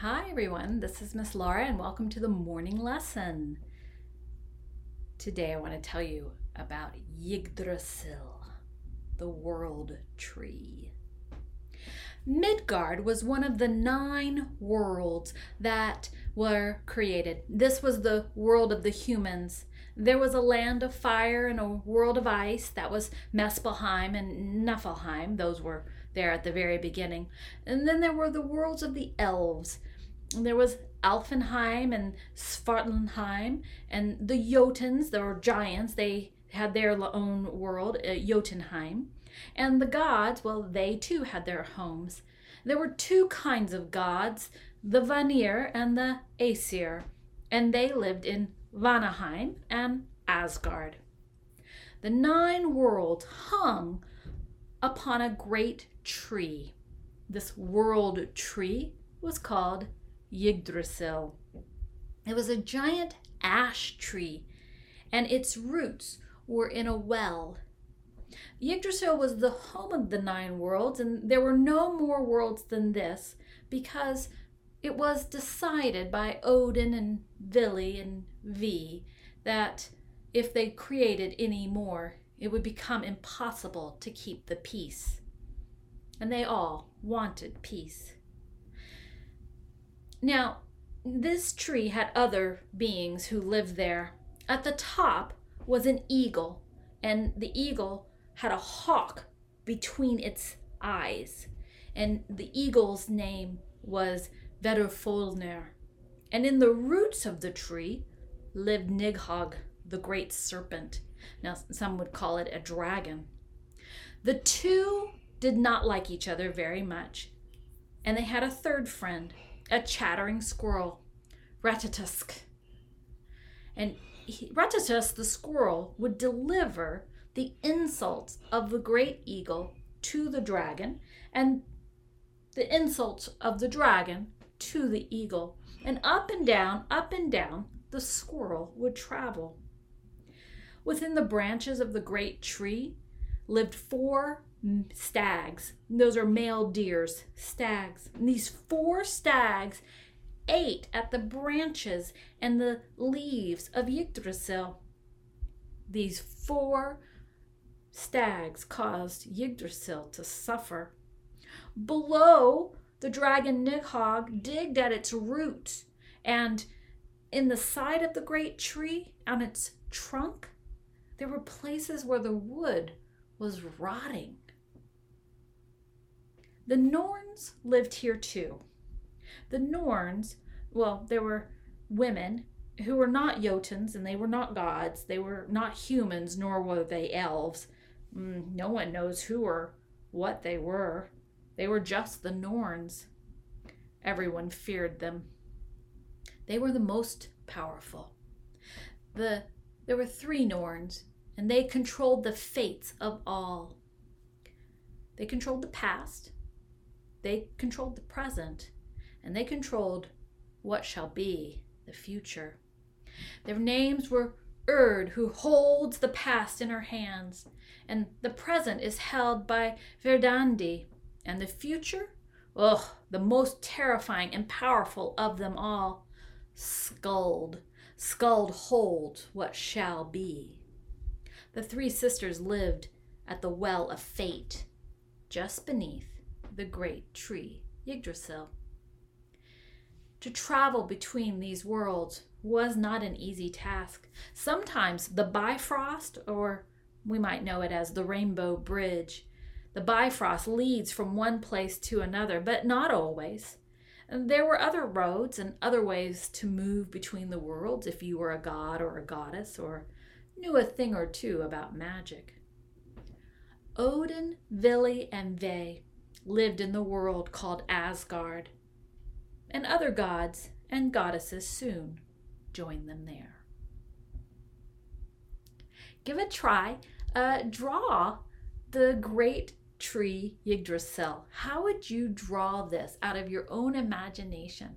Hi, everyone. This is Miss Laura, and welcome to the morning lesson. Today, I want to tell you about Yggdrasil, the world tree. Midgard was one of the nine worlds that were created. This was the world of the humans. There was a land of fire and a world of ice that was Muspelheim and Niflheim. Those were there at the very beginning. And then there were the worlds of the elves. There was Alfenheim and Svartalfheim, and the Jotuns, there were giants, they had their own world, uh, Jotunheim. And the gods, well, they too had their homes. There were two kinds of gods, the Vanir and the Aesir, and they lived in Vanaheim and Asgard. The nine worlds hung upon a great tree. This world tree was called Yggdrasil. It was a giant ash tree, and its roots were in a well. Yggdrasil was the home of the nine worlds, and there were no more worlds than this because it was decided by Odin and Vili and Ve that if they created any more, it would become impossible to keep the peace. And they all wanted peace. Now, this tree had other beings who lived there. At the top was an eagle, and the eagle had a hawk between its eyes. And the eagle's name was Vedrfolnir. And in the roots of the tree lived Nidhogg, the great serpent. Now, some would call it a dragon. The two did not like each other very much, and they had a third friend, a chattering squirrel, Ratatosk. And he, Ratatosk the squirrel would deliver the insults of the great eagle to the dragon, and the insults of the dragon to the eagle. And up and down, up and down, the squirrel would travel. Within the branches of the great tree lived four stags. Those are male deers, stags. And these four stags ate at the branches and the leaves of Yggdrasil. These four stags caused Yggdrasil to suffer. Below, the dragon Nidhogg digged at its roots, and in the side of the great tree, on its trunk, there were places where the wood was rotting. The Norns lived here too. The Norns, well, there were women who were not Jotuns and they were not gods. They were not humans, nor were they elves. Mm, no one knows who or what they were. They were just the Norns. Everyone feared them. They were the most powerful. The there were three Norns, and they controlled the fates of all. They controlled the past, they controlled the present, and they controlled what shall be the future. Their names were Erd, who holds the past in her hands, and the present is held by Verdandi, and the future, ugh, the most terrifying and powerful of them all, Skuld. Skuld holds what shall be. The three sisters lived at the well of fate, just beneath the great tree Yggdrasil. To travel between these worlds was not an easy task. Sometimes the Bifrost, or we might know it as the Rainbow Bridge, the Bifrost leads from one place to another, but not always. And there were other roads and other ways to move between the worlds if you were a god or a goddess or knew a thing or two about magic. Odin, Vili, and Ve lived in the world called Asgard, and other gods and goddesses soon joined them there. Give a try. Uh, draw the great tree Yggdrasil. How would you draw this out of your own imagination?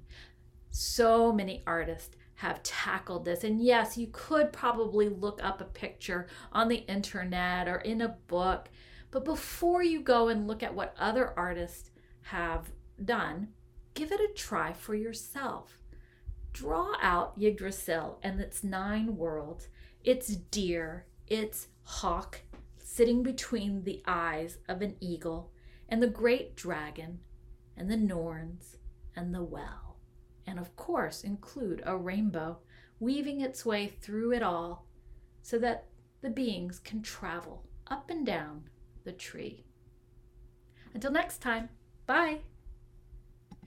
So many artists have tackled this. And yes, you could probably look up a picture on the internet or in a book. But before you go and look at what other artists have done, give it a try for yourself. Draw out Yggdrasil and its nine worlds, its deer, its hawk sitting between the eyes of an eagle, and the great dragon, and the Norns, and the well. And of course, include a rainbow weaving its way through it all so that the beings can travel up and down the tree. Until next time, bye.